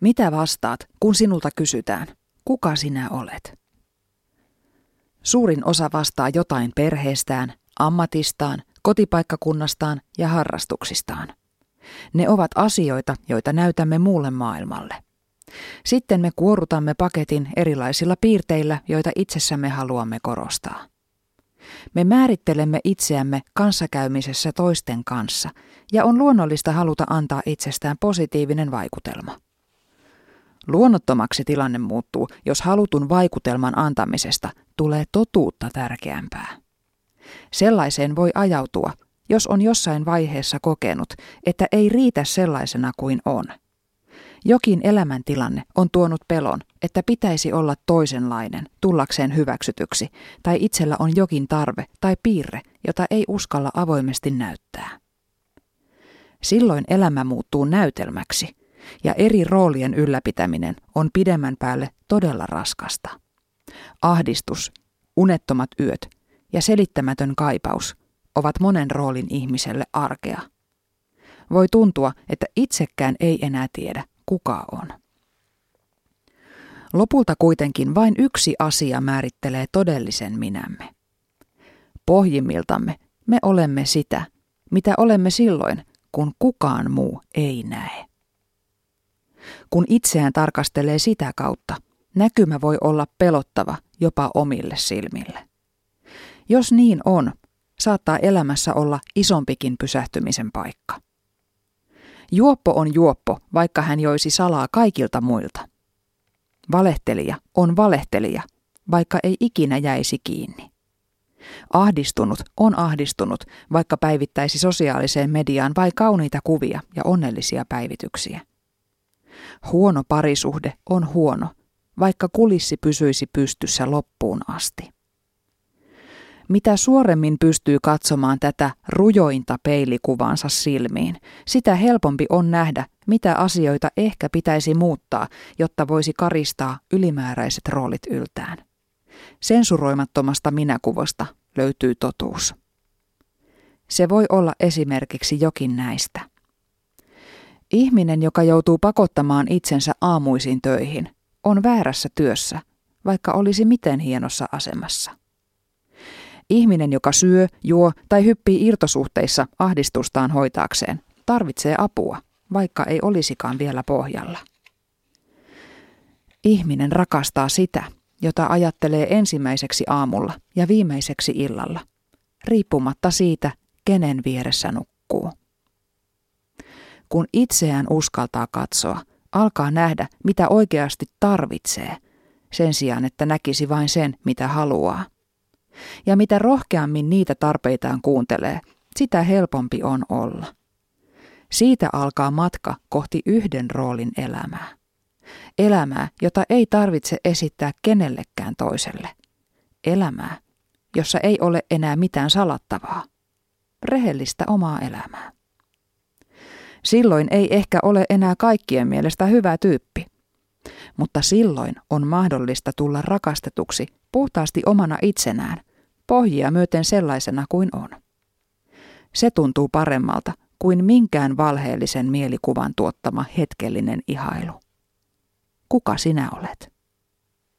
Mitä vastaat, kun sinulta kysytään, kuka sinä olet? Suurin osa vastaa jotain perheestään, ammatistaan, kotipaikkakunnastaan ja harrastuksistaan. Ne ovat asioita, joita näytämme muulle maailmalle. Sitten me kuorutamme paketin erilaisilla piirteillä, joita itsessämme haluamme korostaa. Me määrittelemme itseämme kanssakäymisessä toisten kanssa, ja on luonnollista haluta antaa itsestään positiivinen vaikutelma. Luonnottomaksi tilanne muuttuu, jos halutun vaikutelman antamisesta tulee totuutta tärkeämpää. Sellaiseen voi ajautua, jos on jossain vaiheessa kokenut, että ei riitä sellaisena kuin on. Jokin elämäntilanne on tuonut pelon, että pitäisi olla toisenlainen tullakseen hyväksytyksi, tai itsellä on jokin tarve tai piirre, jota ei uskalla avoimesti näyttää. Silloin elämä muuttuu näytelmäksi, ja eri roolien ylläpitäminen on pidemmän päälle todella raskasta. Ahdistus, unettomat yöt ja selittämätön kaipaus ovat monen roolin ihmiselle arkea. Voi tuntua, että itsekään ei enää tiedä, kuka on. Lopulta kuitenkin vain yksi asia määrittelee todellisen minämme. Pohjimmiltamme me olemme sitä, mitä olemme silloin, kun kukaan muu ei näe. Kun itseään tarkastelee sitä kautta, näkymä voi olla pelottava jopa omille silmille. Jos niin on, saattaa elämässä olla isompikin pysähtymisen paikka. Juoppo on juoppo, vaikka hän joisi salaa kaikilta muilta. Valehtelija on valehtelija, vaikka ei ikinä jäisi kiinni. Ahdistunut on ahdistunut, vaikka päivittäisi sosiaaliseen mediaan vai kauniita kuvia ja onnellisia päivityksiä. Huono parisuhde on huono, vaikka kulissi pysyisi pystyssä loppuun asti. Mitä suoremmin pystyy katsomaan tätä rujointa peilikuvansa silmiin, sitä helpompi on nähdä, mitä asioita ehkä pitäisi muuttaa, jotta voisi karistaa ylimääräiset roolit yltään. Sensuroimattomasta minäkuvasta löytyy totuus. Se voi olla esimerkiksi jokin näistä. Ihminen, joka joutuu pakottamaan itsensä aamuisin töihin, on väärässä työssä, vaikka olisi miten hienossa asemassa. Ihminen, joka syö, juo tai hyppii irtosuhteissa ahdistustaan hoitaakseen, tarvitsee apua, vaikka ei olisikaan vielä pohjalla. Ihminen rakastaa sitä, jota ajattelee ensimmäiseksi aamulla ja viimeiseksi illalla, riippumatta siitä, kenen vieressä nukkuu. Kun itseään uskaltaa katsoa, alkaa nähdä, mitä oikeasti tarvitsee, sen sijaan, että näkisi vain sen, mitä haluaa. Ja mitä rohkeammin niitä tarpeitaan kuuntelee, sitä helpompi on olla. Siitä alkaa matka kohti yhden roolin elämää. Elämää, jota ei tarvitse esittää kenellekään toiselle. Elämää, jossa ei ole enää mitään salattavaa. Rehellistä omaa elämää. Silloin ei ehkä ole enää kaikkien mielestä hyvä tyyppi. Mutta silloin on mahdollista tulla rakastetuksi puhtaasti omana itsenään, pohjia myöten sellaisena kuin on. Se tuntuu paremmalta kuin minkään valheellisen mielikuvan tuottama hetkellinen ihailu. Kuka sinä olet?